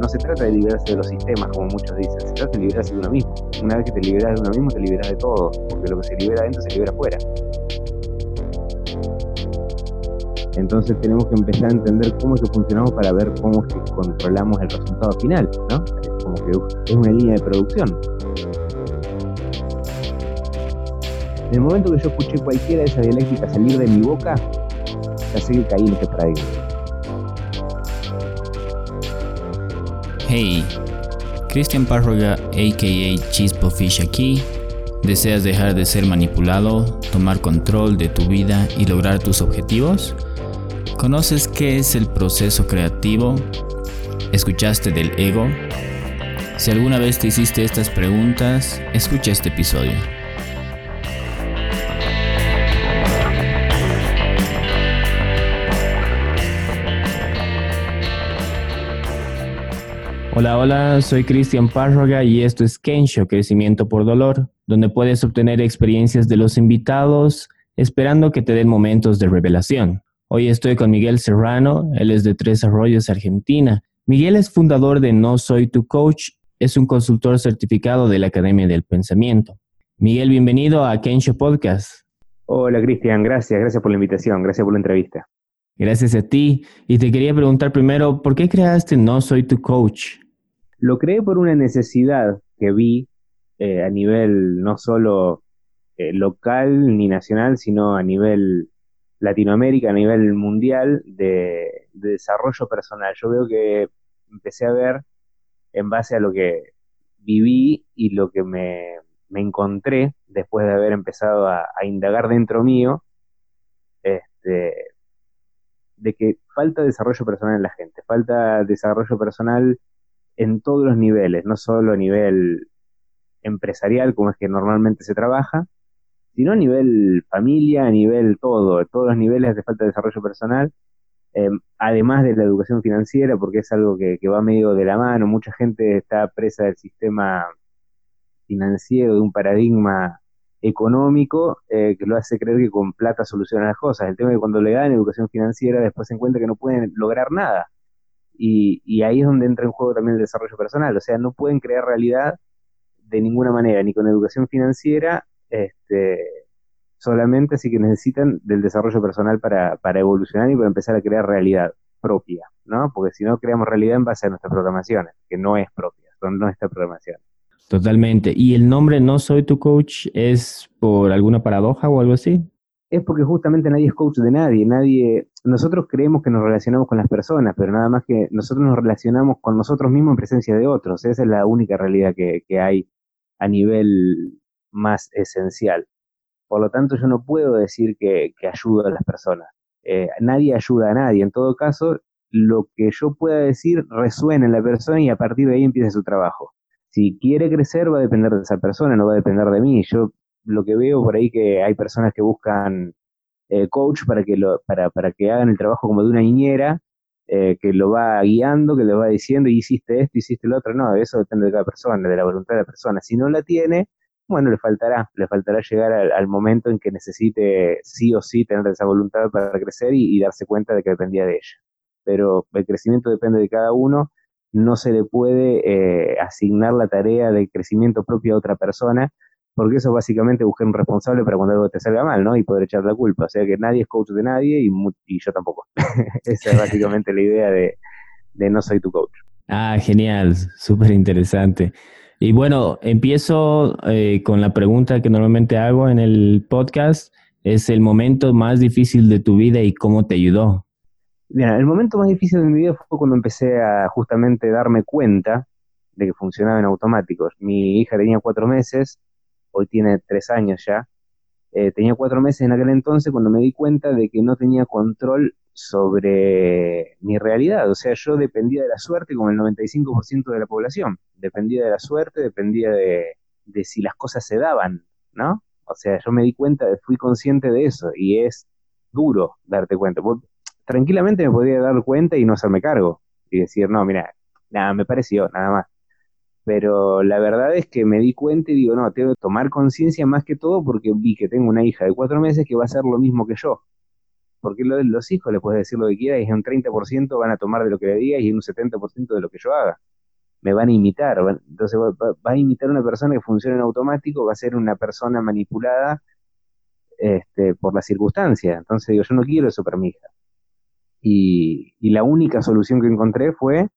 No se trata de liberarse de los sistemas, como muchos dicen, se trata de liberarse de uno mismo. Una vez que te liberas de uno mismo, te liberas de todo, porque lo que se libera adentro se libera afuera. Entonces tenemos que empezar a entender cómo es que funcionamos para ver cómo es que controlamos el resultado final, ¿no? Como que es una línea de producción. En el momento que yo escuché cualquiera de esas dialécticas salir de mi boca, ya sé que caí en este paradigma. Hey, Christian Parroga, aka Chispo Fish aquí. ¿Deseas dejar de ser manipulado, tomar control de tu vida y lograr tus objetivos? ¿Conoces qué es el proceso creativo? ¿Escuchaste del ego? Si alguna vez te hiciste estas preguntas, escucha este episodio. Hola, hola, soy Cristian Párroga y esto es Kensho, Crecimiento por Dolor, donde puedes obtener experiencias de los invitados esperando que te den momentos de revelación. Hoy estoy con Miguel Serrano, él es de Tres Arroyos, Argentina. Miguel es fundador de No Soy Tu Coach, es un consultor certificado de la Academia del Pensamiento. Miguel, bienvenido a Kensho Podcast. Hola Cristian, gracias, gracias por la invitación, gracias por la entrevista. Gracias a ti. Y te quería preguntar primero, ¿por qué creaste No Soy Tu Coach? Lo creé por una necesidad que vi eh, a nivel no solo eh, local ni nacional, sino a nivel Latinoamérica a nivel mundial de, desarrollo personal. Yo veo que empecé a ver en base a lo que viví y lo que me, encontré después de haber empezado a, indagar dentro mío, este, de que falta desarrollo personal en la gente, falta desarrollo personal en todos los niveles, no solo a nivel empresarial, como es que normalmente se trabaja, sino a nivel familia, a nivel todo, todos los niveles de falta de desarrollo personal, em, además de la educación financiera, porque es algo que, va medio de la mano, mucha gente está presa del sistema financiero, de un paradigma económico eh, que lo hace creer que con plata soluciona las cosas. El tema es que cuando le dan educación financiera después se encuentra que no pueden lograr nada. Y, ahí es donde entra en juego también el desarrollo personal. O sea, no pueden crear realidad de ninguna manera, ni con educación financiera, este, solamente así que necesitan del desarrollo personal para, evolucionar y para empezar a crear realidad propia, ¿no? Porque si no creamos realidad en base a nuestras programaciones, que no es propia, son nuestra programación. Totalmente. ¿Y el nombre No Soy Tu Coach es por alguna paradoja o algo así? Es porque justamente nadie es coach de nadie, nadie, nosotros creemos que nos relacionamos con las personas, pero nada más que nosotros nos relacionamos con nosotros mismos en presencia de otros, esa es la única realidad que, que hay a nivel más esencial. Por lo tanto, yo no puedo decir que, que ayuda a las personas. Eh, nadie ayuda a nadie. En todo caso, lo que yo pueda decir resuena en la persona y a partir de ahí empieza su trabajo. Si quiere crecer, va a depender de esa persona, no va a depender de mí. Yo lo que veo por ahí que hay personas que buscan eh, coach para que, lo, para, para que hagan el trabajo como de una niñera, eh, que lo va guiando, que le va diciendo, hiciste esto, hiciste lo otro. No, eso depende de cada persona, de la voluntad de la persona. Si no la tiene, bueno, le faltará, le faltará llegar al, momento en que necesite sí o sí tener esa voluntad para crecer y, darse cuenta de que dependía de ella. Pero el crecimiento depende de cada uno, no se le puede eh, asignar la tarea de crecimiento propio a otra persona, porque eso básicamente buscar un responsable para cuando algo te salga mal, ¿no? Y poder echar la culpa. O sea que nadie es coach de nadie y, y yo tampoco. Esa es básicamente la idea de, de no soy tu coach. Ah, genial, súper interesante. Y bueno, empiezo eh, con la pregunta que normalmente hago en el podcast. ¿Es el momento más difícil de tu vida y cómo te ayudó? Mira, el momento más difícil de mi vida fue cuando empecé a justamente darme cuenta de que funcionaba en automáticos. Mi hija tenía cuatro meses, hoy tiene tres años ya. Eh, tenía cuatro meses en aquel entonces cuando me di cuenta de que no tenía control sobre mi realidad. O sea, yo dependía de la suerte como el 95% de la población. Dependía de la suerte, dependía de, si las cosas se daban, ¿no? O sea, yo me di cuenta, fui consciente de eso y es duro darte cuenta. tranquilamente me podía dar cuenta y no hacerme cargo y decir, no, mira, nada, me pareció, nada más. Pero la verdad es que me di cuenta y digo, no, tengo que tomar conciencia más que todo porque vi que tengo una hija de cuatro meses que va a hacer lo mismo que yo. Porque lo, los hijos le puedes decir lo que quieras y un 30% van a tomar de lo que le digas y un 70% de lo que yo haga. Me van a imitar. entonces va, a imitar una persona que funciona en automático, va a ser una persona manipulada este, por las circunstancias. Entonces digo, yo no quiero eso para mi hija. Y la única solución que encontré fue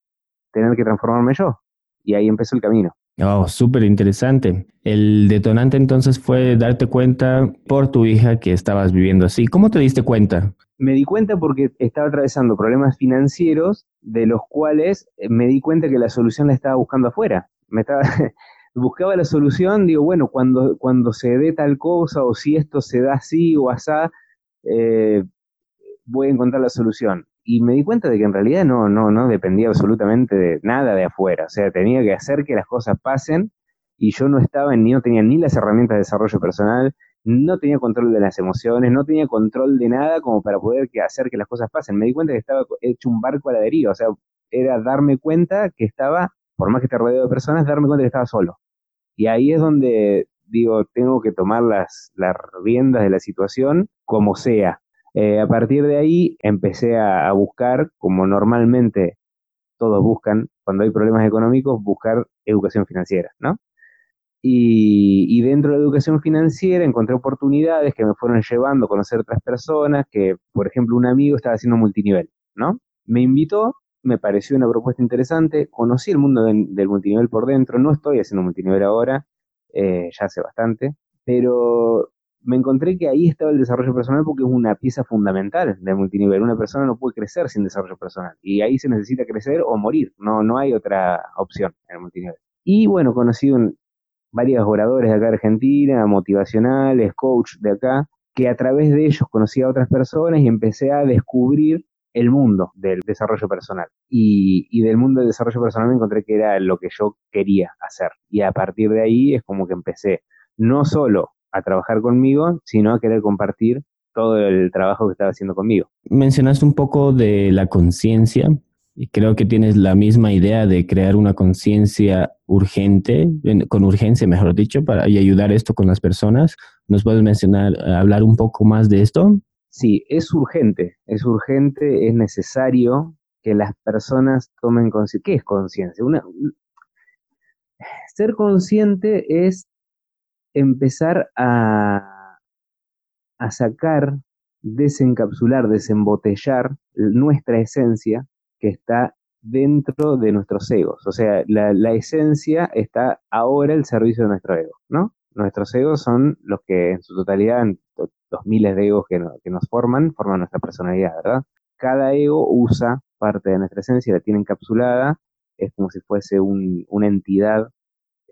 tener que transformarme yo. Y ahí empezó el camino. Oh, súper interesante. El detonante entonces fue darte cuenta por tu hija que estabas viviendo así. ¿Cómo te diste cuenta? Me di cuenta porque estaba atravesando problemas financieros de los cuales eh, me di cuenta que la solución la estaba buscando afuera. Me estaba, buscaba la solución, digo, bueno, cuando, cuando se dé tal cosa o si esto se da así o asá, eh, voy a encontrar la solución. Y me di cuenta de que en realidad no, no, no dependía absolutamente de nada de afuera. O sea, tenía que hacer que las cosas pasen y yo no estaba ni no tenía ni las herramientas de desarrollo personal, no tenía control de las emociones, no tenía control de nada como para poder que hacer que las cosas pasen. Me di cuenta que estaba hecho un barco a la deriva, o sea, era darme cuenta que estaba, por más que esté rodeado de personas, darme cuenta que estaba solo. Y ahí es donde digo, tengo que tomar las, las riendas de la situación como sea. Eh, a partir de ahí empecé a, buscar, como normalmente todos buscan cuando hay problemas económicos, buscar educación financiera, ¿no? Y, dentro de educación financiera encontré oportunidades que me fueron llevando a conocer otras personas, que por ejemplo un amigo estaba haciendo multinivel, ¿no? Me invitó, me pareció una propuesta interesante, conocí el mundo del multinivel por dentro, no estoy haciendo multinivel ahora, eh, ya hace bastante, pero me encontré que ahí estaba el desarrollo personal porque es una pieza fundamental del multinivel. Una persona no puede crecer sin desarrollo personal y ahí se necesita crecer o morir, no, no hay otra opción en el multinivel. Y bueno, conocí un, varios oradores de acá de Argentina, motivacionales, coach de acá, que a través de ellos conocí a otras personas y empecé a descubrir el mundo del desarrollo personal. Y, y, del mundo del desarrollo personal me encontré que era lo que yo quería hacer. Y a partir de ahí es como que empecé no solo a trabajar conmigo, sino a querer compartir todo el trabajo que estaba haciendo conmigo. Mencionaste un poco de la conciencia y creo que tienes la misma idea de crear una conciencia urgente, con urgencia mejor dicho, para y ayudar esto con las personas. ¿Nos puedes mencionar, hablar un poco más de esto? Sí, es urgente, es urgente, es necesario que las personas tomen conciencia. ¿Qué es conciencia? Una, ser consciente es empezar a, a sacar, desencapsular, desembotellar nuestra esencia que está dentro de nuestros egos. O sea, la, la, esencia está ahora al servicio de nuestro ego, ¿no? Nuestros egos son los que en su totalidad, los miles de egos que, que nos forman, forman nuestra personalidad, ¿verdad? Cada ego usa parte de nuestra esencia, la tiene encapsulada, es como si fuese un, una entidad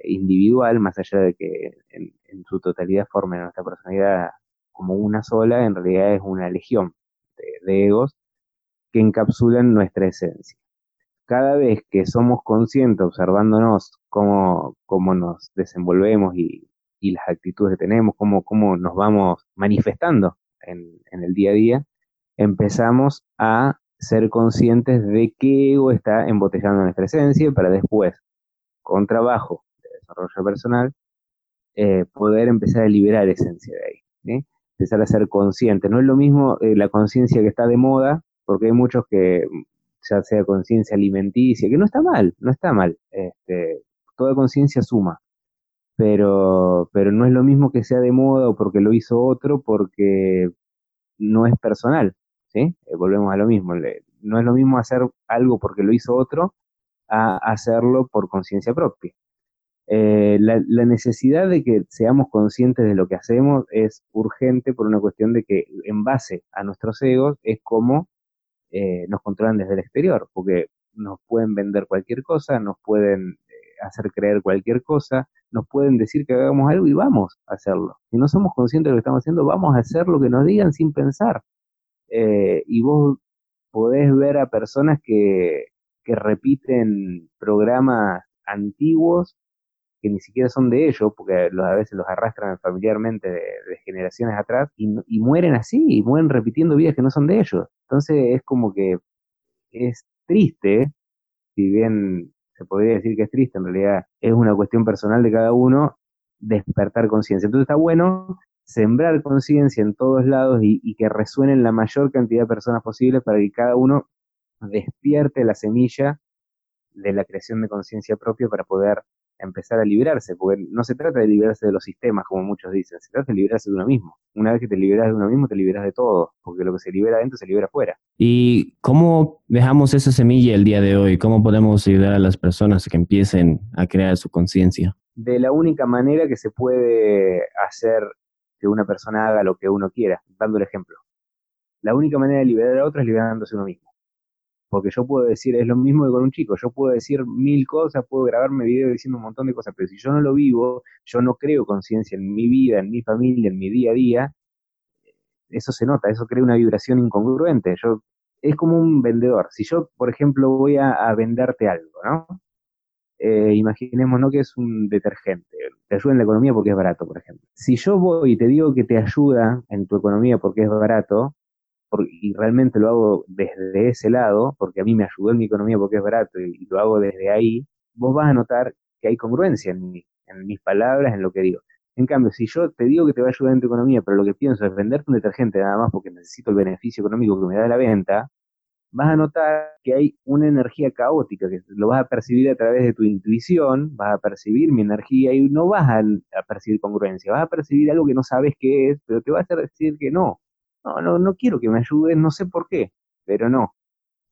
individual, más allá de que en, su totalidad forme nuestra personalidad como una sola, en realidad es una legión de, egos que encapsulan nuestra esencia. Cada vez que somos conscientes, observándonos cómo, cómo nos desenvolvemos y, las actitudes que tenemos, cómo, cómo nos vamos manifestando en, en el día a día, empezamos a ser conscientes de qué ego está embotellando nuestra esencia para después, con trabajo desarrollo personal, eh, poder empezar a liberar esencia de ahí, empezar a ser consciente. No es lo mismo eh, la conciencia que está de moda, porque hay muchos que, ya sea conciencia alimenticia, que no está mal, no está mal. Este, toda conciencia suma, pero, pero no es lo mismo que sea de moda o porque lo hizo otro, porque no es personal, ¿sí? Eh, volvemos a lo mismo. no es lo mismo hacer algo porque lo hizo otro a hacerlo por conciencia propia. Eh, la, necesidad de que seamos conscientes de lo que hacemos es urgente por una cuestión de que en base a nuestros egos es como eh, nos controlan desde el exterior, porque nos pueden vender cualquier cosa, nos pueden eh, hacer creer cualquier cosa, nos pueden decir que hagamos algo y vamos a hacerlo. Si no somos conscientes de lo que estamos haciendo, vamos a hacer lo que nos digan sin pensar. y vos podés ver a personas que, que repiten programas antiguos que ni siquiera son de ellos, porque a veces los arrastran familiarmente de, generaciones atrás, y, y, mueren así, y mueren repitiendo vidas que no son de ellos. Entonces es como que es triste, si bien se podría decir que es triste, en realidad es una cuestión personal de cada uno despertar conciencia. Entonces está bueno sembrar conciencia en todos lados y, que resuenen la mayor cantidad de personas posibles para que cada uno despierte la semilla de la creación de conciencia propia para poder empezar a liberarse, porque no se trata de liberarse de los sistemas, como muchos dicen, se trata de liberarse de uno mismo. Una vez que te liberas de uno mismo, te liberas de todo, porque lo que se libera adentro se libera afuera. ¿Y cómo dejamos esa semilla el día de hoy? ¿Cómo podemos ayudar a las personas a que empiecen a crear su conciencia? De la única manera que se puede hacer que una persona haga lo que uno quiera, dando el ejemplo. La única manera de liberar a otro es liberándose uno mismo porque yo puedo decir, es lo mismo que con un chico, yo puedo decir mil cosas, puedo grabarme video diciendo un montón de cosas, pero si yo no lo vivo, yo no creo conciencia en mi vida, en mi familia, en mi día a día, eso se nota, eso crea una vibración incongruente. Yo, es como un vendedor. Si yo, por ejemplo, voy a, venderte algo, ¿no? Eh, imaginemos, ¿no? Que es un detergente, te ayuda en la economía porque es barato, por ejemplo. Si yo voy y te digo que te ayuda en tu economía porque es barato, y realmente lo hago desde ese lado, porque a mí me ayudó en mi economía porque es barato y, lo hago desde ahí, vos vas a notar que hay congruencia en, en mis palabras, en lo que digo. En cambio, si yo te digo que te va a ayudar en tu economía, pero lo que pienso es venderte un detergente nada más porque necesito el beneficio económico que me da la venta, vas a notar que hay una energía caótica, que lo vas a percibir a través de tu intuición, vas a percibir mi energía y no vas a, percibir congruencia, vas a percibir algo que no sabes qué es, pero te va a hacer decir que no no, no, no quiero que me ayuden, no sé por qué, pero no.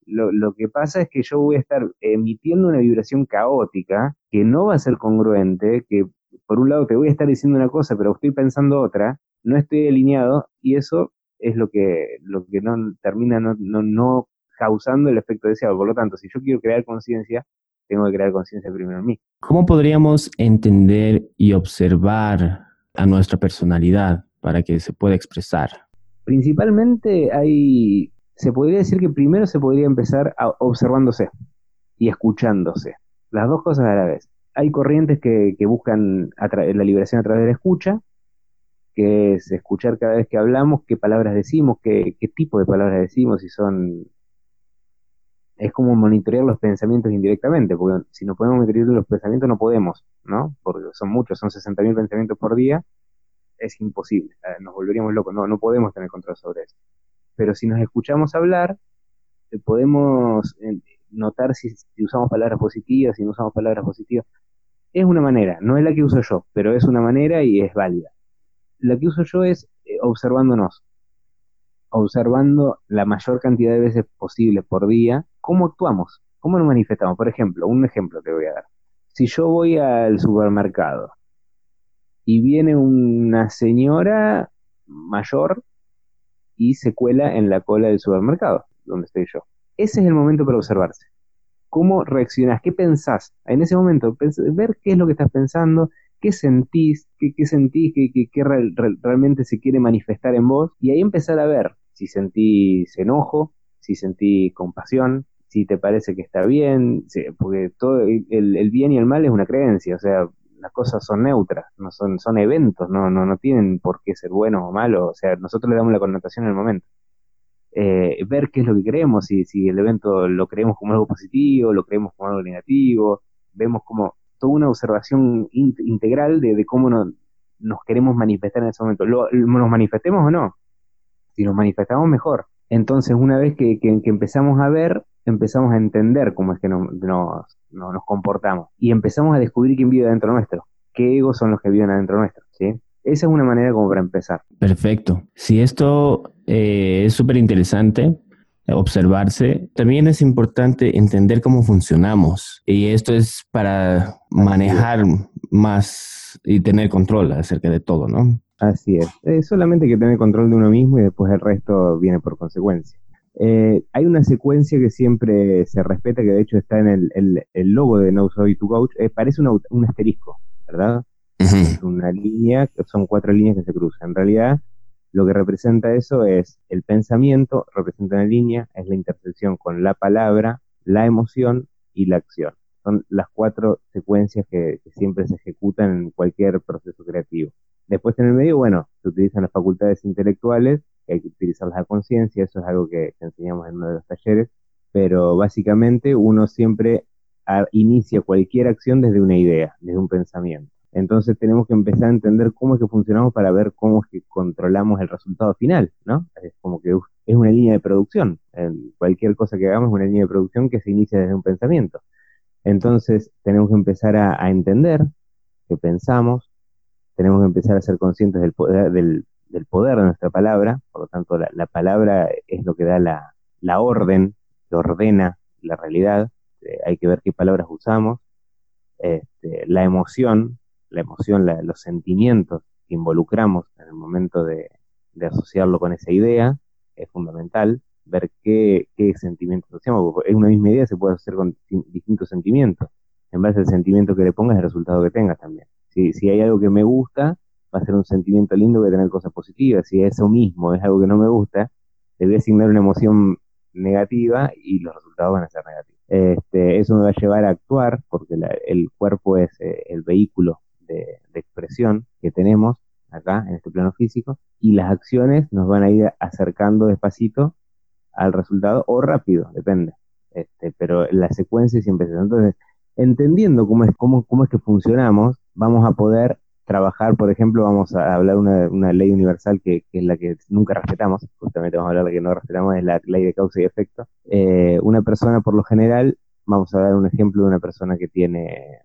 Lo, lo, que pasa es que yo voy a estar emitiendo una vibración caótica que no va a ser congruente, que por un lado te voy a estar diciendo una cosa, pero estoy pensando otra, no estoy alineado y eso es lo que, lo que no termina no, no, no causando el efecto deseado. Por lo tanto, si yo quiero crear conciencia, tengo que crear conciencia primero en mí. ¿Cómo podríamos entender y observar a nuestra personalidad para que se pueda expresar? Principalmente hay, se podría decir que primero se podría empezar observándose y escuchándose, las dos cosas a la vez. Hay corrientes que, buscan la liberación a través de la escucha, que es escuchar cada vez que hablamos qué palabras decimos, qué, qué tipo de palabras decimos, si son... Es como monitorear los pensamientos indirectamente, porque si no podemos monitorear los pensamientos no podemos, ¿no? Porque son muchos, son 60.000 pensamientos por día, es imposible, eh, nos volveríamos locos, no, no podemos tener control sobre eso. Pero si nos escuchamos hablar, eh, podemos eh, notar si, usamos palabras positivas, si no usamos palabras positivas. Es una manera, no es la que uso yo, pero es una manera y es válida. La que uso yo es observándonos, observando la mayor cantidad de veces posible por día cómo actuamos, cómo nos manifestamos. Por ejemplo, un ejemplo te voy a dar. Si yo voy al supermercado y viene una señora mayor y se cuela en la cola del supermercado, donde estoy yo. Ese es el momento para observarse. ¿Cómo reaccionás? ¿Qué pensás? En ese momento, ver qué es lo que estás pensando, qué sentís, qué, sentís, qué, realmente se quiere manifestar en vos, y ahí empezar a ver si sentís enojo, si sentís compasión, si te parece que está bien, porque todo el, el, bien y el mal es una creencia, o sea, las cosas son neutras, no son, son eventos, no, no, no tienen por qué ser buenos o malos, o sea, nosotros le damos la connotación en el momento. Eh, ver qué es lo que creemos, si, si el evento lo creemos como algo positivo, lo creemos como algo negativo, vemos como toda una observación integral de, cómo nos queremos manifestar en ese momento. Lo, ¿Nos manifestemos o no? Si nos manifestamos mejor. Entonces, una vez que, que, empezamos a ver, empezamos a entender cómo es que nos, no, nos comportamos. Y empezamos a descubrir quién vive dentro nuestro, qué egos son los que viven adentro nuestro, ¿sí? Esa es una manera como para empezar. Perfecto. Si esto eh, es súper interesante, observarse, también es importante entender cómo funcionamos. Y esto es para manejar más y tener control acerca de todo, ¿no? Así es. es solamente que tener control de uno mismo y después el resto viene por consecuencia. Eh, hay una secuencia que siempre se respeta, que de hecho está en el, el, logo de No Soy to Coach, eh, parece un asterisco, ¿verdad? Es una línea, son cuatro líneas que se cruzan. En realidad, lo que representa eso es el pensamiento, representa una línea, es la intersección con la palabra, la emoción y la acción. Son las cuatro secuencias que, que siempre se ejecutan en cualquier proceso creativo. Después en el medio, bueno, se utilizan las facultades intelectuales hay que utilizarlas a conciencia, eso es algo que, enseñamos en uno de los talleres, pero básicamente uno siempre inicia cualquier acción desde una idea, desde un pensamiento. Entonces tenemos que empezar a entender cómo es que funcionamos para ver cómo es que controlamos el resultado final, ¿no? Es como que es una línea de producción. cualquier cosa que hagamos es una línea de producción que se inicia desde un pensamiento. Entonces tenemos que empezar a, entender que pensamos, tenemos que empezar a ser conscientes del poder, del, poder de nuestra palabra, por lo tanto la, palabra es lo que da la, la orden, que ordena la realidad, eh, hay que ver qué palabras usamos, este, la emoción, la emoción, los sentimientos que involucramos en el momento de, asociarlo con esa idea, es fundamental ver qué, sentimientos asociamos, porque una misma idea se puede asociar con distintos sentimientos. En base al sentimiento que le pongas, el resultado que tengas también. Si, si hay algo que me gusta, va a ser un sentimiento lindo, voy a tener cosas positivas. Si eso mismo es algo que no me gusta, le voy a asignar una emoción negativa y los resultados van a ser negativos. Este, eso me va a llevar a actuar, porque el cuerpo es eh, el vehículo de, expresión que tenemos acá en este plano físico, y las acciones nos van a ir acercando despacito al resultado o rápido, depende. Este, pero la secuencia siempre es Entonces, entendiendo cómo es, cómo, cómo es que funcionamos, vamos a poder trabajar, por ejemplo, vamos a hablar una, una ley universal que, es la que nunca respetamos, justamente vamos a hablar de que no respetamos, es la ley de causa y efecto. Eh, una persona, por lo general, vamos a dar un ejemplo de una persona que tiene,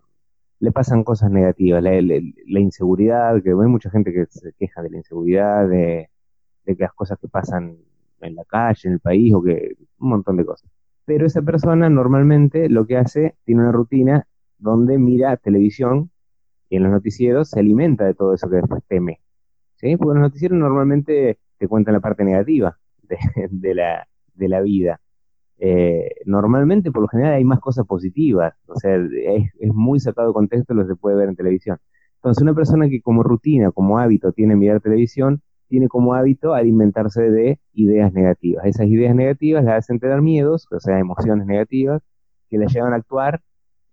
le pasan cosas negativas, la, inseguridad, que hay mucha gente que se queja de la inseguridad, de, de que las cosas que pasan en la calle, en el país, o que un montón de cosas. Pero esa persona normalmente lo que hace, tiene una rutina donde mira televisión y en los noticieros se alimenta de todo eso que después teme. ¿sí? Porque los noticieros normalmente te cuentan la parte negativa de, la, de la vida. Eh, normalmente, por lo general, hay más cosas positivas. O sea, es, muy sacado de contexto lo que se puede ver en televisión. Entonces, una persona que como rutina, como hábito, tiene mirar televisión, tiene como hábito alimentarse de ideas negativas. Esas ideas negativas las hacen tener miedos, o sea, emociones negativas, que la llevan a actuar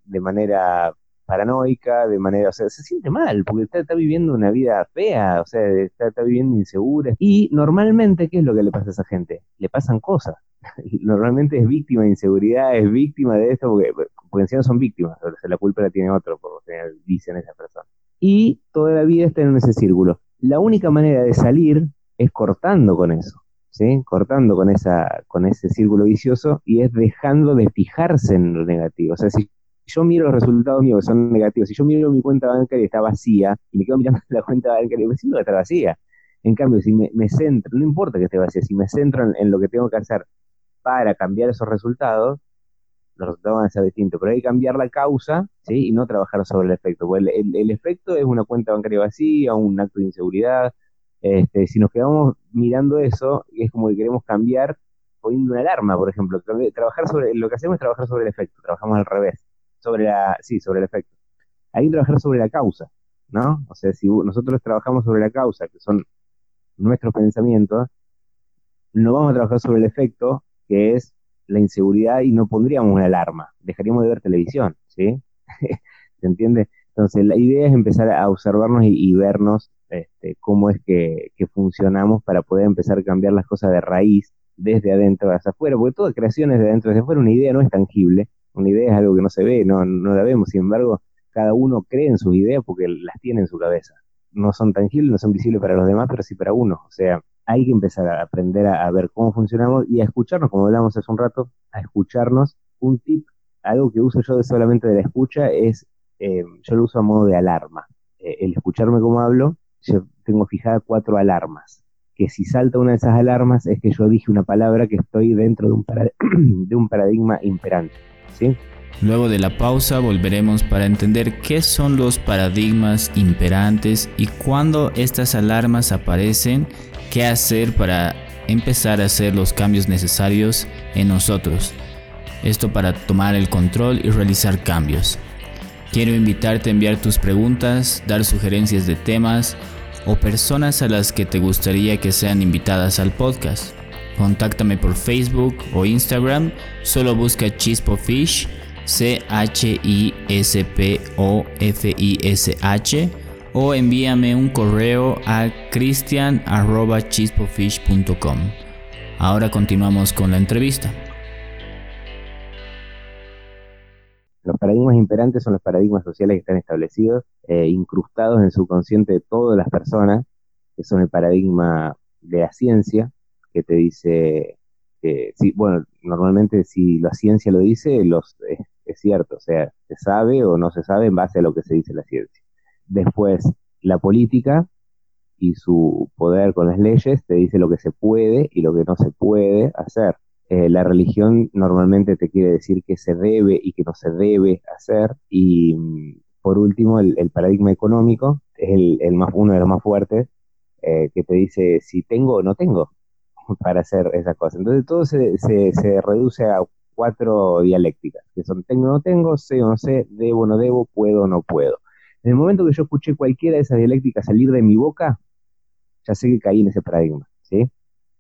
de manera paranoica, de manera, o sea, se siente mal, porque está, viviendo una vida fea, o sea, está, viviendo insegura. Y normalmente, ¿qué es lo que le pasa a esa gente? Le pasan cosas. normalmente es víctima de inseguridad, es víctima de esto, porque, porque encima son víctimas, o sea, la culpa la tiene otro, por lo general dicen esa persona. Y toda la vida está en ese círculo. La única manera de salir es cortando con eso. ¿Sí? cortando con esa con ese círculo vicioso y es dejando de fijarse en lo negativo. O sea, si yo miro los resultados míos que son negativos, si yo miro mi cuenta bancaria y está vacía, y me quedo mirando la cuenta bancaria, me siento que está vacía. En cambio, si me, centro, no importa que esté vacía, si me centro en, lo que tengo que hacer para cambiar esos resultados, los resultados van a ser distintos. Pero hay que cambiar la causa ¿sí? y no trabajar sobre el efecto. Porque el, efecto es una cuenta bancaria vacía, un acto de inseguridad. Este, si nos quedamos mirando eso, es como que queremos cambiar poniendo una alarma, por ejemplo. Trabajar sobre, lo que hacemos es trabajar sobre el efecto, trabajamos al revés sobre la, sí, sobre el efecto. Hay que trabajar sobre la causa, ¿no? O sea, si nosotros trabajamos sobre la causa, que son nuestros pensamientos, no vamos a trabajar sobre el efecto, que es la inseguridad, y no pondríamos una alarma, dejaríamos de ver televisión, ¿sí? ¿Se entiende? Entonces, la idea es empezar a observarnos y, vernos este, cómo es que, funcionamos para poder empezar a cambiar las cosas de raíz desde adentro hacia afuera, porque toda creación es de adentro hacia afuera, una idea no es tangible, una idea es algo que no se ve, no, no la vemos, sin embargo, cada uno cree en sus ideas porque las tiene en su cabeza. No son tangibles, no son visibles para los demás, pero sí para uno. O sea, hay que empezar a aprender a, ver cómo funcionamos y a escucharnos, como hablamos hace un rato, a escucharnos. Un tip, algo que uso yo solamente de la escucha es, eh, yo lo uso a modo de alarma. Eh, el escucharme como hablo, yo tengo fijada cuatro alarmas que si salta una de esas alarmas es que yo dije una palabra que estoy dentro de un, de un paradigma imperante. Luego de la pausa volveremos para entender qué son los paradigmas imperantes y cuando estas alarmas aparecen, qué hacer para empezar a hacer los cambios necesarios en nosotros. Esto para tomar el control y realizar cambios. Quiero invitarte a enviar tus preguntas, dar sugerencias de temas o personas a las que te gustaría que sean invitadas al podcast. Contáctame por Facebook o Instagram, solo busca Chispofish, C-H-I-S-P-O-F-I-S-H, o envíame un correo a cristian.chispofish.com. Ahora continuamos con la entrevista. Los paradigmas imperantes son los paradigmas sociales que están establecidos, eh, incrustados en el subconsciente de todas las personas, que son el paradigma de la ciencia, que te dice que, sí, bueno, normalmente si la ciencia lo dice, los, es, es cierto, o sea, se sabe o no se sabe en base a lo que se dice la ciencia. Después, la política y su poder con las leyes te dice lo que se puede y lo que no se puede hacer. Eh, la religión normalmente te quiere decir que se debe y que no se debe hacer. Y mm, por último, el, paradigma económico es el, más, uno de los más fuertes, eh, que te dice si tengo o no tengo para hacer esa cosa. Entonces todo se, se, reduce a cuatro dialécticas, que son tengo o no tengo, sé o no sé, debo o no debo, puedo o no puedo. En el momento que yo escuché cualquiera de esas dialécticas salir de mi boca, ya sé que caí en ese paradigma, ¿sí?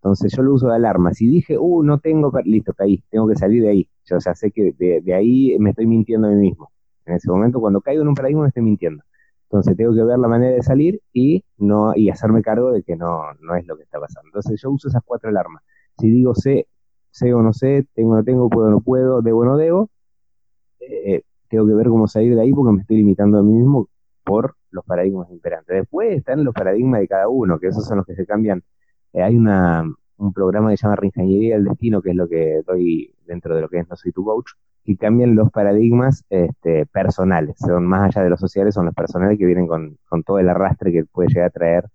Entonces yo lo uso de alarma. Si dije, uh, no tengo, listo, caí, tengo que salir de ahí. Yo ya sé que de, ahí me estoy mintiendo a mí mismo. En ese momento, cuando caigo en un paradigma, me estoy mintiendo. Entonces tengo que ver la manera de salir y no y hacerme cargo de que no, no es lo que está pasando. Entonces yo uso esas cuatro alarmas. Si digo sé, sé o no sé, tengo o no tengo, puedo o no puedo, debo o no debo, eh, tengo que ver cómo salir de ahí porque me estoy limitando a mí mismo por los paradigmas imperantes. Después están los paradigmas de cada uno, que esos son los que se cambian eh, hay una, un programa que se llama Reingeniería del Destino, que es lo que doy dentro de lo que es No Soy Tu Coach, y cambian los paradigmas este, personales, son más allá de los sociales, son los personales que vienen con, todo el arrastre que puede llegar a traer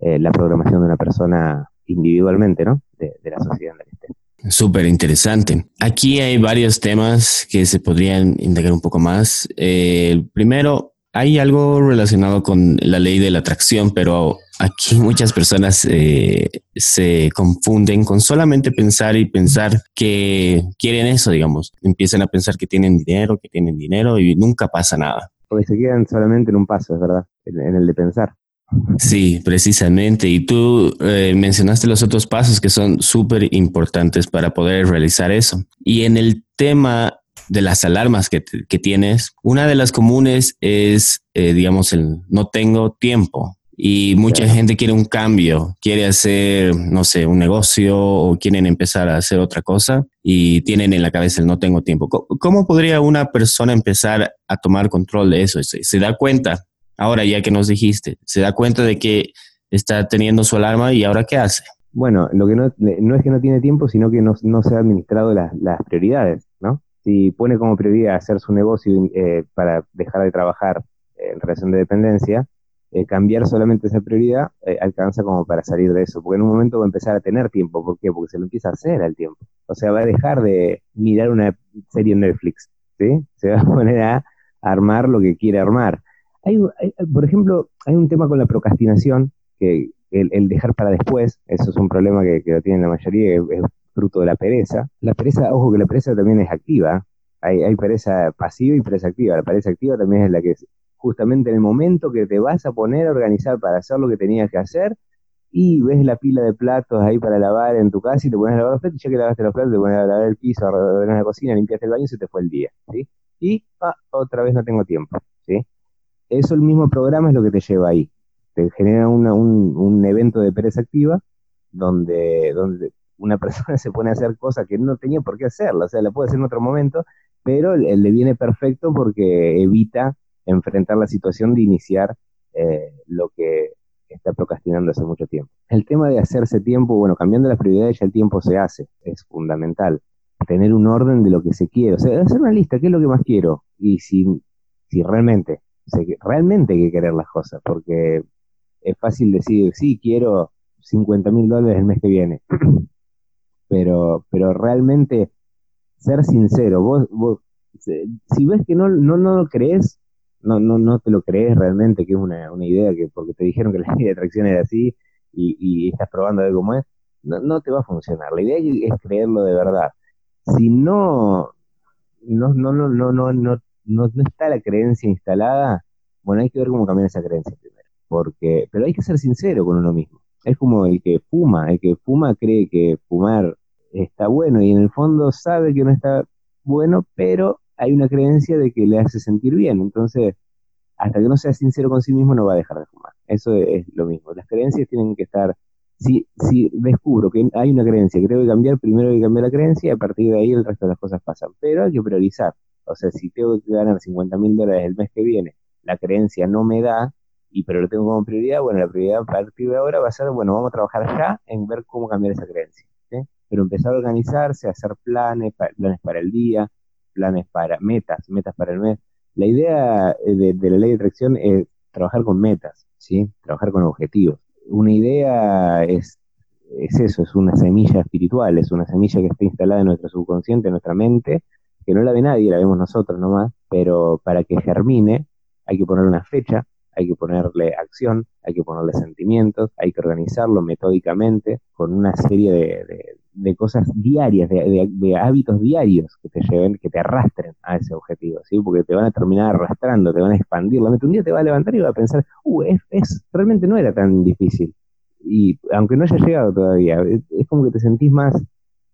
eh, la programación de una persona individualmente, ¿no? De, la sociedad en la que esté. Súper interesante. Aquí hay varios temas que se podrían indagar un poco más. Eh, primero, hay algo relacionado con la ley de la atracción, pero aquí muchas personas eh, se confunden con solamente pensar y pensar que quieren eso, digamos. Empiezan a pensar que tienen dinero, que tienen dinero y nunca pasa nada. Porque se quedan solamente en un paso, es verdad, en, el de pensar. Sí, precisamente. Y tú eh, mencionaste los otros pasos que son súper importantes para poder realizar eso. Y en el tema de las alarmas que, tienes, una de las comunes es, eh, digamos, el no tengo tiempo. Y mucha gente quiere un cambio, quiere hacer, no sé, un negocio o quieren empezar a hacer otra cosa y tienen en la cabeza el no tengo tiempo. ¿Cómo, podría una persona empezar a tomar control de eso? Se, da cuenta, ahora ya que nos dijiste, se da cuenta de que está teniendo su alarma y ahora qué hace? Bueno, lo que no, no es que no tiene tiempo, sino que no, no se ha administrado las, las prioridades, ¿no? si pone como prioridad hacer su negocio eh, para dejar de trabajar en relación de dependencia, eh, cambiar solamente esa prioridad eh, alcanza como para salir de eso, porque en un momento va a empezar a tener tiempo, ¿por qué? Porque se lo empieza a hacer al tiempo. O sea, va a dejar de mirar una serie en Netflix, ¿sí? Se va a poner a armar lo que quiere armar. Hay, por ejemplo, hay un tema con la procrastinación, que el, dejar para después, eso es un problema que, que lo tienen la mayoría, es fruto de la pereza. La pereza, ojo que la pereza también es activa. Hay, hay pereza pasiva y pereza activa. La pereza activa también es la que justamente en el momento que te vas a poner a organizar para hacer lo que tenías que hacer y ves la pila de platos ahí para lavar en tu casa y te pones a lavar los platos y ya que lavaste los platos te pones a lavar el piso, a ordenar la cocina, limpiaste el baño y se te fue el día, ¿sí? Y ah, otra vez no tengo tiempo, ¿sí? Eso el mismo programa es lo que te lleva ahí. Te genera un, un, evento de pereza activa donde, donde una persona se pone a hacer cosas que no tenía por qué hacerla, o sea, la puede hacer en otro momento, pero le viene perfecto porque evita enfrentar la situación de iniciar eh, lo que está procrastinando hace mucho tiempo. El tema de hacerse tiempo, bueno, cambiando las prioridades ya el tiempo se hace, es fundamental. Tener un orden de lo que se quiere, o sea, hacer una lista, ¿qué es lo que más quiero? Y si, si realmente, realmente hay que querer las cosas, porque es fácil decir, sí, quiero 50 mil dólares el mes que viene, pero, pero realmente ser sincero, vos, vos si ves que no, no, no lo crees, no, no, no te lo crees realmente que es una, una idea que porque te dijeron que la ley de atracción era así y, y estás probando a ver cómo es, no, no, te va a funcionar. La idea es creerlo de verdad. Si no, no, no, no, no, no, no, no está la creencia instalada, bueno, hay que ver cómo cambiar esa creencia primero. Porque, pero hay que ser sincero con uno mismo. Es como el que fuma, el que fuma cree que fumar está bueno y en el fondo sabe que no está bueno, pero hay una creencia de que le hace sentir bien. Entonces, hasta que no sea sincero con sí mismo, no va a dejar de fumar. Eso es lo mismo. Las creencias tienen que estar. Si, si descubro que hay una creencia que tengo que cambiar, primero hay que cambiar la creencia y a partir de ahí el resto de las cosas pasan. Pero hay que priorizar. O sea, si tengo que ganar 50 mil dólares el mes que viene, la creencia no me da, y pero lo tengo como prioridad, bueno, la prioridad a partir de ahora va a ser, bueno, vamos a trabajar ya en ver cómo cambiar esa creencia. Pero empezar a organizarse, a hacer planes, planes para el día, planes para metas, metas para el mes. La idea eh, de, la ley de atracción es trabajar con metas, ¿sí? Trabajar con objetivos. Una idea es, es eso, es una semilla espiritual, es una semilla que está instalada en nuestro subconsciente, en nuestra mente, que no la ve nadie, la vemos nosotros nomás, pero para que germine hay que poner una fecha, hay que ponerle acción, hay que ponerle sentimientos, hay que organizarlo metódicamente con una serie de, cosas diarias, de, hábitos diarios que te lleven, que te arrastren a ese objetivo, ¿sí? Porque te van a terminar arrastrando, te van a expandir. La mente un día te va a levantar y va a pensar, uh, es, realmente no era tan difícil. Y aunque no haya llegado todavía, es, como que te sentís más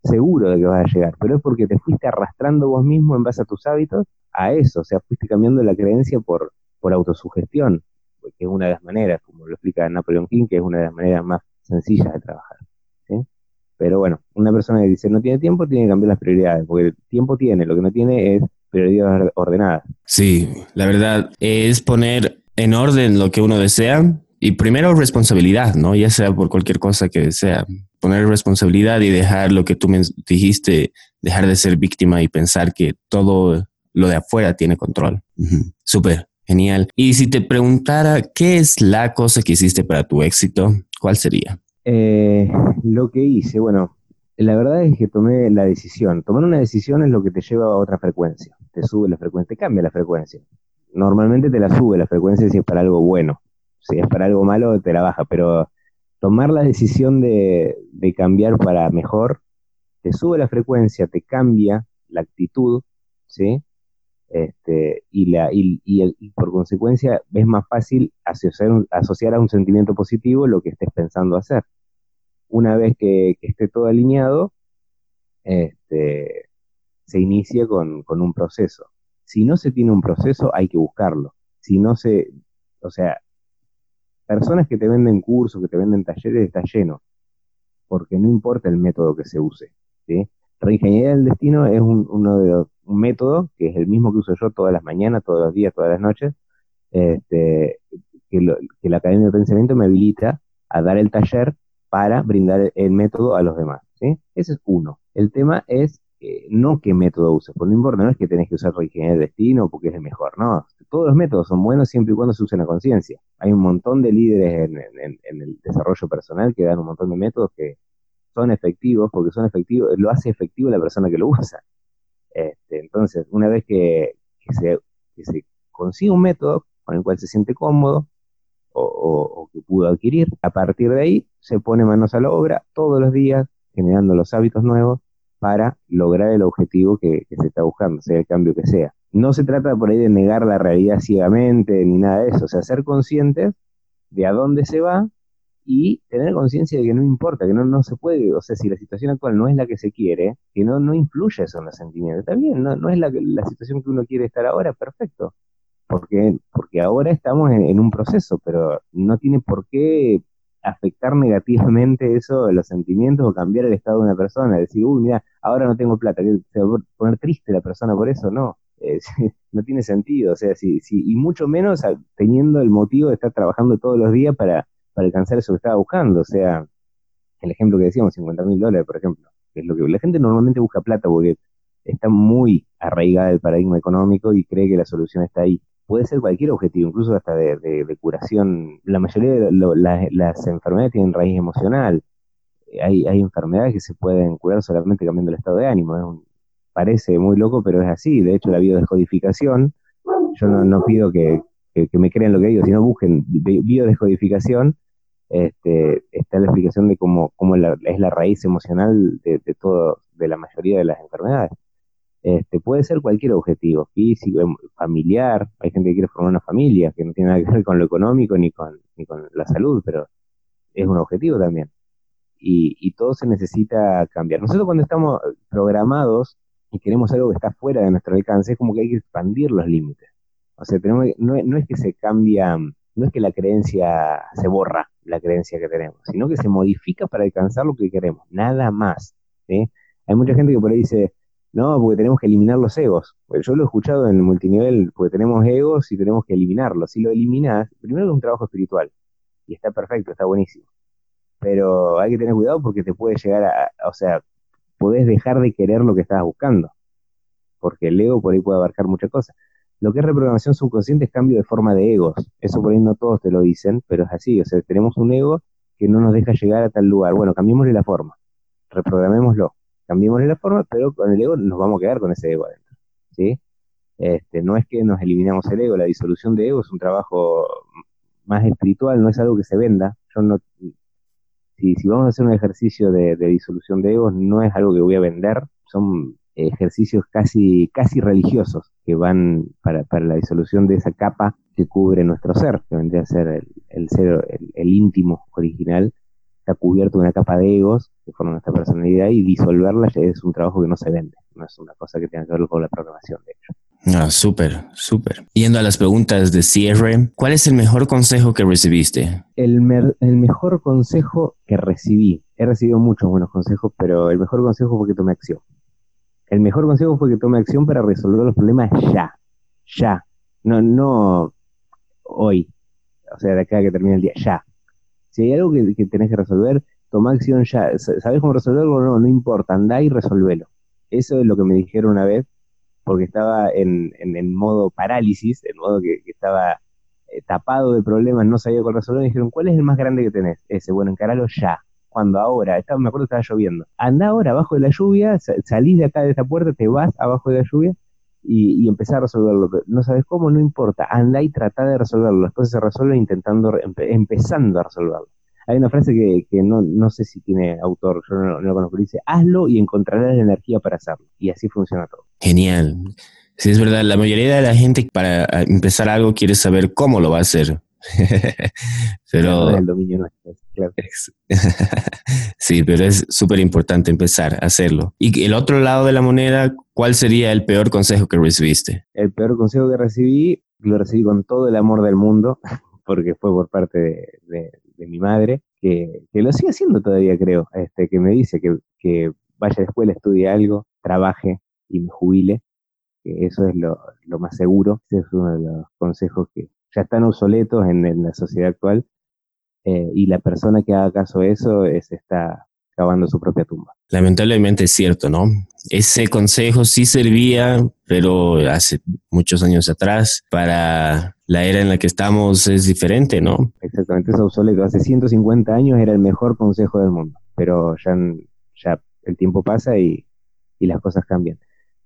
seguro de que vas a llegar, pero es porque te fuiste arrastrando vos mismo en base a tus hábitos a eso, o sea, fuiste cambiando la creencia por, por autosugestión, que es una de las maneras, como lo explica Napoleon King, que es una de las maneras más sencillas de trabajar. Pero bueno, una persona que dice no tiene tiempo, tiene que cambiar las prioridades, porque el tiempo tiene, lo que no tiene es prioridades ordenadas. Sí, la verdad es poner en orden lo que uno desea y primero responsabilidad, ¿no? Ya sea por cualquier cosa que desea. Poner responsabilidad y dejar lo que tú me dijiste, dejar de ser víctima y pensar que todo lo de afuera tiene control. Súper. Genial. Y si te preguntara qué es la cosa que hiciste para tu éxito, ¿cuál sería? Eh, lo que hice, bueno, la verdad es que tomé la decisión. Tomar una decisión es lo que te lleva a otra frecuencia. Te sube la frecuencia, te cambia la frecuencia. Normalmente te la sube la frecuencia si es para algo bueno. Si es para algo malo, te la baja. Pero tomar la decisión de, de cambiar para mejor, te sube la frecuencia, te cambia la actitud, ¿sí? Este, y, la, y, y, por consecuencia es más fácil asociar, asociar, a un sentimiento positivo lo que estés pensando hacer. Una vez que, esté todo alineado, este, se inicia con, con, un proceso. Si no se tiene un proceso, hay que buscarlo. Si no se, o sea, personas que te venden cursos, que te venden talleres, está lleno, porque no importa el método que se use. ¿sí? Reingeniería del destino es un, uno de los un método que es el mismo que uso yo todas las mañanas, todos los días, todas las noches, este, que, la Academia de Pensamiento me habilita a dar el taller para brindar el método a los demás. Ese es uno. El tema es eh, no qué método uses, porque no importa, no es que tenés que usar reingeniería del destino porque es el mejor, no. Todos los métodos son buenos siempre y cuando se usen a conciencia. Hay un montón de líderes en, en, el desarrollo personal que dan un montón de métodos que son efectivos, porque son efectivos, lo hace efectivo la persona que lo usa. Este, entonces, una vez que, se, consigue un método con el cual se siente cómodo o, que pudo adquirir, a partir de ahí se pone manos a la obra todos los días, generando los hábitos nuevos para lograr el objetivo que, se está buscando, sea el cambio que sea. No se trata por ahí de negar la realidad ciegamente ni nada de eso, o sea, ser conscientes de a dónde se va y tener conciencia de que no importa, que no, no se puede, o sea, si la situación actual no es la que se quiere, que no, no influye eso en los sentimientos. Está bien, no, no es la, la situación que uno quiere estar ahora, perfecto. Porque, porque ahora estamos en, un proceso, pero no tiene por qué afectar negativamente eso, los sentimientos o cambiar el estado de una persona. Decir, uy, mira, ahora no tengo plata, se va a poner triste la persona por eso, no. no tiene sentido, o sea, si, y mucho menos teniendo el motivo de estar trabajando todos los días para para alcanzar eso que estaba buscando. O sea, el ejemplo que decíamos, 50 mil dólares, por ejemplo, que es lo que la gente normalmente busca plata porque está muy arraigada el paradigma económico y cree que la solución está ahí. Puede ser cualquier objetivo, incluso hasta de, curación. La mayoría de las enfermedades tienen raíz emocional. Hay, hay enfermedades que se pueden curar solamente cambiando el estado de ánimo. parece muy loco, pero es así. De hecho, la biodescodificación, yo no, no pido que, que, me crean lo que digo, sino busquen biodescodificación, este, está la explicación de cómo, cómo es la raíz emocional de, todo, de la mayoría de las enfermedades. Este, puede ser cualquier objetivo, físico, em, familiar, hay gente que quiere formar una familia, que no tiene nada que ver con lo económico ni con, ni con la salud, pero es un objetivo también. Y, y todo se necesita cambiar. Nosotros cuando estamos programados y queremos algo que está fuera de nuestro alcance, es como que hay que expandir los límites. O sea, tenemos, no, no es que se cambia, no es que la creencia se borra, la creencia que tenemos, sino que se modifica para alcanzar lo que queremos, nada más. Hay mucha gente que por ahí dice, No, porque tenemos que eliminar los egos. Pues yo lo he escuchado en el multinivel, porque tenemos egos y tenemos que eliminarlos. Si lo eliminas, primero es un trabajo espiritual. Y está perfecto, está buenísimo. Pero hay que tener cuidado porque te puede llegar a, o sea, podés dejar de querer lo que estabas buscando. Porque el ego por ahí puede abarcar muchas cosas. Lo que es reprogramación subconsciente es cambio de forma de egos. Eso por ahí no todos te lo dicen, pero es así. O sea, tenemos un ego que no nos deja llegar a tal lugar. Bueno, cambiémosle la forma. Reprogramémoslo cambiémosle la forma, pero con el ego nos vamos a quedar con ese ego adentro. ¿sí? Este, no es que nos eliminamos el ego, la disolución de ego es un trabajo más espiritual, no es algo que se venda. Yo no, si, si vamos a hacer un ejercicio de, disolución de egos, no es algo que voy a vender, son ejercicios casi, casi religiosos que van para, para la disolución de esa capa que cubre nuestro ser, que vendría a ser el, el ser, el íntimo original, está cubierto de una capa de egos que forman nuestra personalidad y disolverla es un trabajo que no se vende, no es una cosa que tenga que ver con la programación, de hecho. Ah, súper, súper. Yendo a las preguntas de cierre, ¿cuál es el mejor consejo que recibiste? El, el mejor consejo que recibí, he recibido muchos buenos consejos, pero el mejor consejo fue que tome acción. El mejor consejo fue que tome acción para resolver los problemas ya, ya, no, no hoy, o sea, de acá que termine el día, ya, si hay algo que, tenés que resolver, toma acción ya. ¿Sabés cómo resolverlo? No, no importa, andá y resolvelo. Eso es lo que me dijeron una vez, porque estaba en, en, modo parálisis, en modo que, estaba eh, tapado de problemas, no sabía cómo resolver. Me dijeron, ¿cuál es el más grande que tenés? Ese, bueno, encaralo ya. Cuando ahora, estaba, me acuerdo que estaba lloviendo. Anda ahora abajo de la lluvia, salís de acá de esta puerta, te vas abajo de la lluvia y, y empezar a resolverlo. No sabes cómo, no importa. Anda y trata de resolverlo. Las cosas se resuelven intentando, empezando a resolverlo. Hay una frase que, que no, no, sé si tiene autor, yo no, lo conozco, dice, hazlo y encontrarás la energía para hacerlo. Y así funciona todo. Genial. Sí, es verdad, la mayoría de la gente para empezar algo quiere saber cómo lo va a hacer. pero el dominio claro. sí, pero es súper importante empezar a hacerlo. Y el otro lado de la moneda, ¿cuál sería el peor consejo que recibiste? El peor consejo que recibí, lo recibí con todo el amor del mundo, porque fue por parte de, mi madre, que, lo sigue haciendo todavía, creo, este, que me dice que, que vaya a la escuela, estudie algo, trabaje y me jubile, que eso es lo, lo más seguro. Ese es uno de los consejos que, ya están obsoletos en, la sociedad actual eh, y la persona que haga caso a eso es, está cavando su propia tumba. Lamentablemente es cierto, ¿no? Ese consejo sí servía, pero hace muchos años atrás, para la era en la que estamos es diferente, ¿no? Exactamente, es obsoleto. Hace 150 años era el mejor consejo del mundo, pero ya, ya el tiempo pasa y, y las cosas cambian.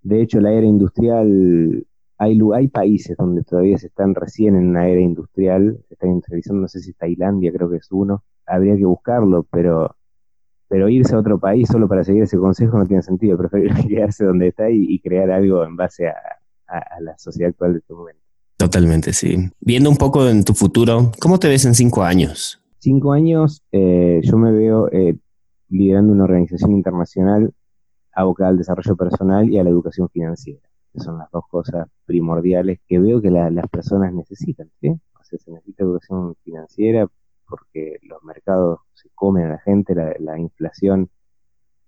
De hecho, la era industrial hay, hay países donde todavía se están recién en una era industrial, se están industrializando, no sé si Tailandia creo que es uno, habría que buscarlo, pero, pero irse a otro país solo para seguir ese consejo no tiene sentido, preferir quedarse donde está y, crear algo en base a, la sociedad actual de este momento. Totalmente, sí. Viendo un poco en tu futuro, ¿cómo te ves en cinco años? Cinco años, eh, yo me veo eh, liderando una organización internacional abocada al desarrollo personal y a la educación financiera que son las dos cosas primordiales que veo que las personas necesitan, ¿sí? O sea, se necesita educación financiera porque los mercados se comen a la gente, la, inflación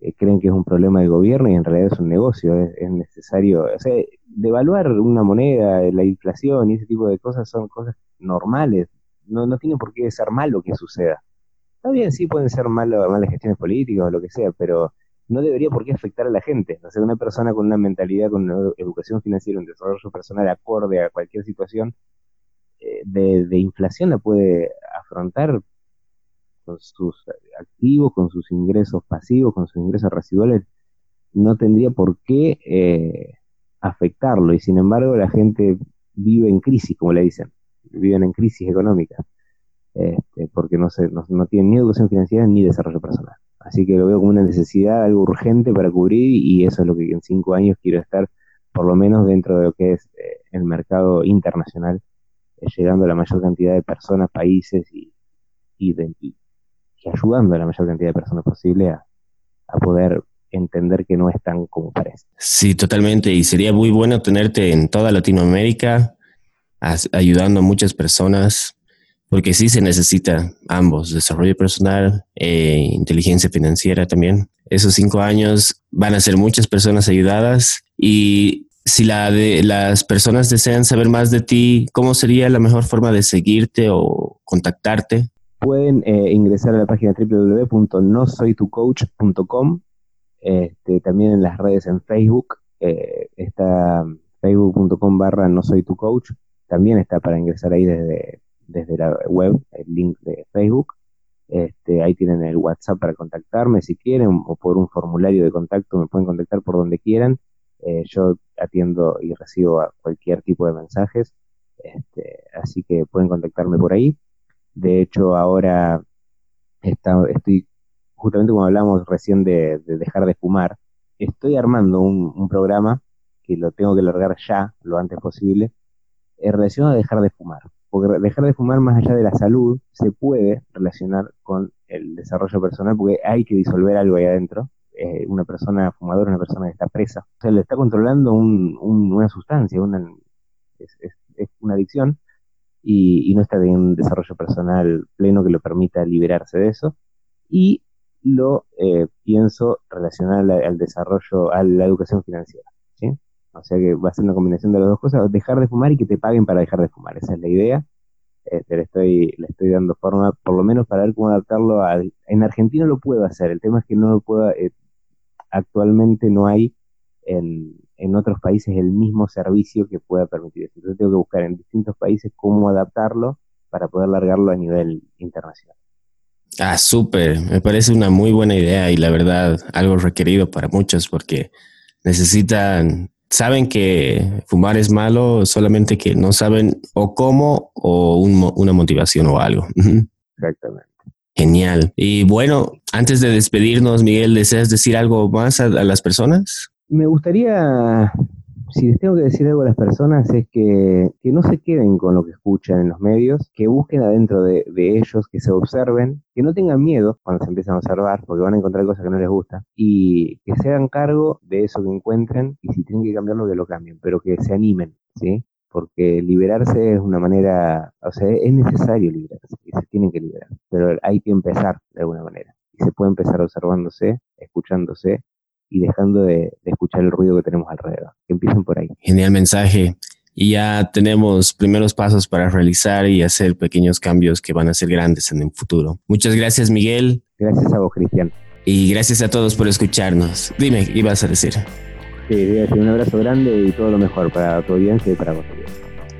eh, creen que es un problema del gobierno y en realidad es un negocio, es, necesario, o sea, devaluar una moneda, la inflación y ese tipo de cosas son cosas normales, no, no tiene por qué ser malo que suceda. Está bien, sí pueden ser malo, malas gestiones políticas o lo que sea, pero no debería por qué afectar a la gente. O sea, una persona con una mentalidad, con una educación financiera, un desarrollo personal acorde a cualquier situación eh, de, inflación la puede afrontar con sus activos, con sus ingresos pasivos, con sus ingresos residuales. No tendría por qué eh, afectarlo. Y sin embargo, la gente vive en crisis, como le dicen. Viven en crisis económica. Este, porque no, se, no, no tienen ni educación financiera ni desarrollo personal. Así que lo veo como una necesidad, algo urgente para cubrir y eso es lo que en cinco años quiero estar por lo menos dentro de lo que es eh, el mercado internacional, eh, llegando a la mayor cantidad de personas, países y, y, ayudando a la mayor cantidad de personas posible a, poder entender que no es tan como parece. Sí, totalmente. Y sería muy bueno tenerte en toda Latinoamérica, ayudando a muchas personas porque sí se necesita ambos, desarrollo personal e inteligencia financiera también. Esos cinco años van a ser muchas personas ayudadas y si la de, las personas desean saber más de ti, ¿cómo sería la mejor forma de seguirte o contactarte? Pueden eh, ingresar a la página www.nosoytucoach.com, este, también en las redes en Facebook, eh, está facebook.com barra no soy tu coach, también está para ingresar ahí desde, desde la web, el link de Facebook. Este, ahí tienen el WhatsApp para contactarme si quieren o por un formulario de contacto me pueden contactar por donde quieran. Eh, yo atiendo y recibo cualquier tipo de mensajes, este, así que pueden contactarme por ahí. De hecho, ahora está, estoy, justamente como hablamos recién de, dejar de fumar, estoy armando un, programa que lo tengo que largar ya, lo antes posible, en relación a dejar de fumar. Porque dejar de fumar más allá de la salud se puede relacionar con el desarrollo personal porque hay que disolver algo ahí adentro. Eh, una persona fumadora una persona que está presa. O sea, le está controlando una sustancia, una, es, una adicción y, no está teniendo un desarrollo personal pleno que lo permita liberarse de eso. Y lo eh, pienso relacionar al, desarrollo, a la educación financiera. O sea que va a ser una combinación de las dos cosas, dejar de fumar y que te paguen para dejar de fumar. Esa es la idea. Este, le, estoy, le estoy dando forma, por lo menos para ver cómo adaptarlo. A, en Argentina lo puedo hacer, el tema es que no lo puedo, eh, actualmente no hay en, en otros países el mismo servicio que pueda permitir eso. Entonces tengo que buscar en distintos países cómo adaptarlo para poder largarlo a nivel internacional. Ah, súper. Me parece una muy buena idea y la verdad algo requerido para muchos porque necesitan, saben que fumar es malo, solamente que no saben o cómo o una motivación o algo. Exactamente. Genial. Y bueno, antes de despedirnos, Miguel, ¿deseas decir algo más a las personas? Me gustaría, si les tengo que decir algo a las personas, es que, que no se queden con lo que escuchan en los medios, que busquen adentro de, ellos, que se observen, que no tengan miedo cuando se empiezan a observar, porque van a encontrar cosas que no les gustan, y que se hagan cargo de eso que encuentren, y si tienen que cambiarlo, que lo cambien, pero que se animen, ¿sí? porque liberarse es una manera, o sea, es necesario liberarse, y se tienen que liberar, pero hay que empezar de alguna manera. Y se puede empezar observándose, escuchándose y dejando de, escuchar el ruido que tenemos alrededor. Que empiecen por ahí. Genial mensaje. Y ya tenemos primeros pasos para realizar y hacer pequeños cambios que van a ser grandes en el futuro. Muchas gracias, Miguel. Gracias a vos, Cristian. Y gracias a todos por escucharnos. Dime, ¿qué ibas a decir? Sí, un abrazo grande y todo lo mejor para tu audiencia y para vos.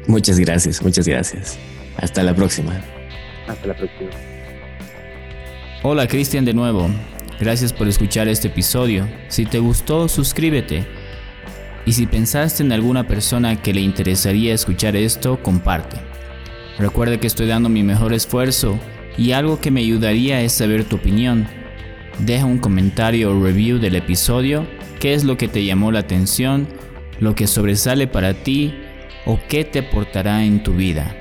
Muchas gracias, muchas gracias. Hasta la próxima. Hasta la próxima. Hola, Cristian, de nuevo. Gracias por escuchar este episodio. Si te gustó, suscríbete. Y si pensaste en alguna persona que le interesaría escuchar esto, comparte. Recuerda que estoy dando mi mejor esfuerzo y algo que me ayudaría es saber tu opinión. Deja un comentario o review del episodio, qué es lo que te llamó la atención, lo que sobresale para ti o qué te aportará en tu vida.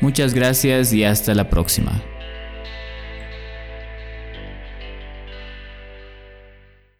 Muchas gracias y hasta la próxima.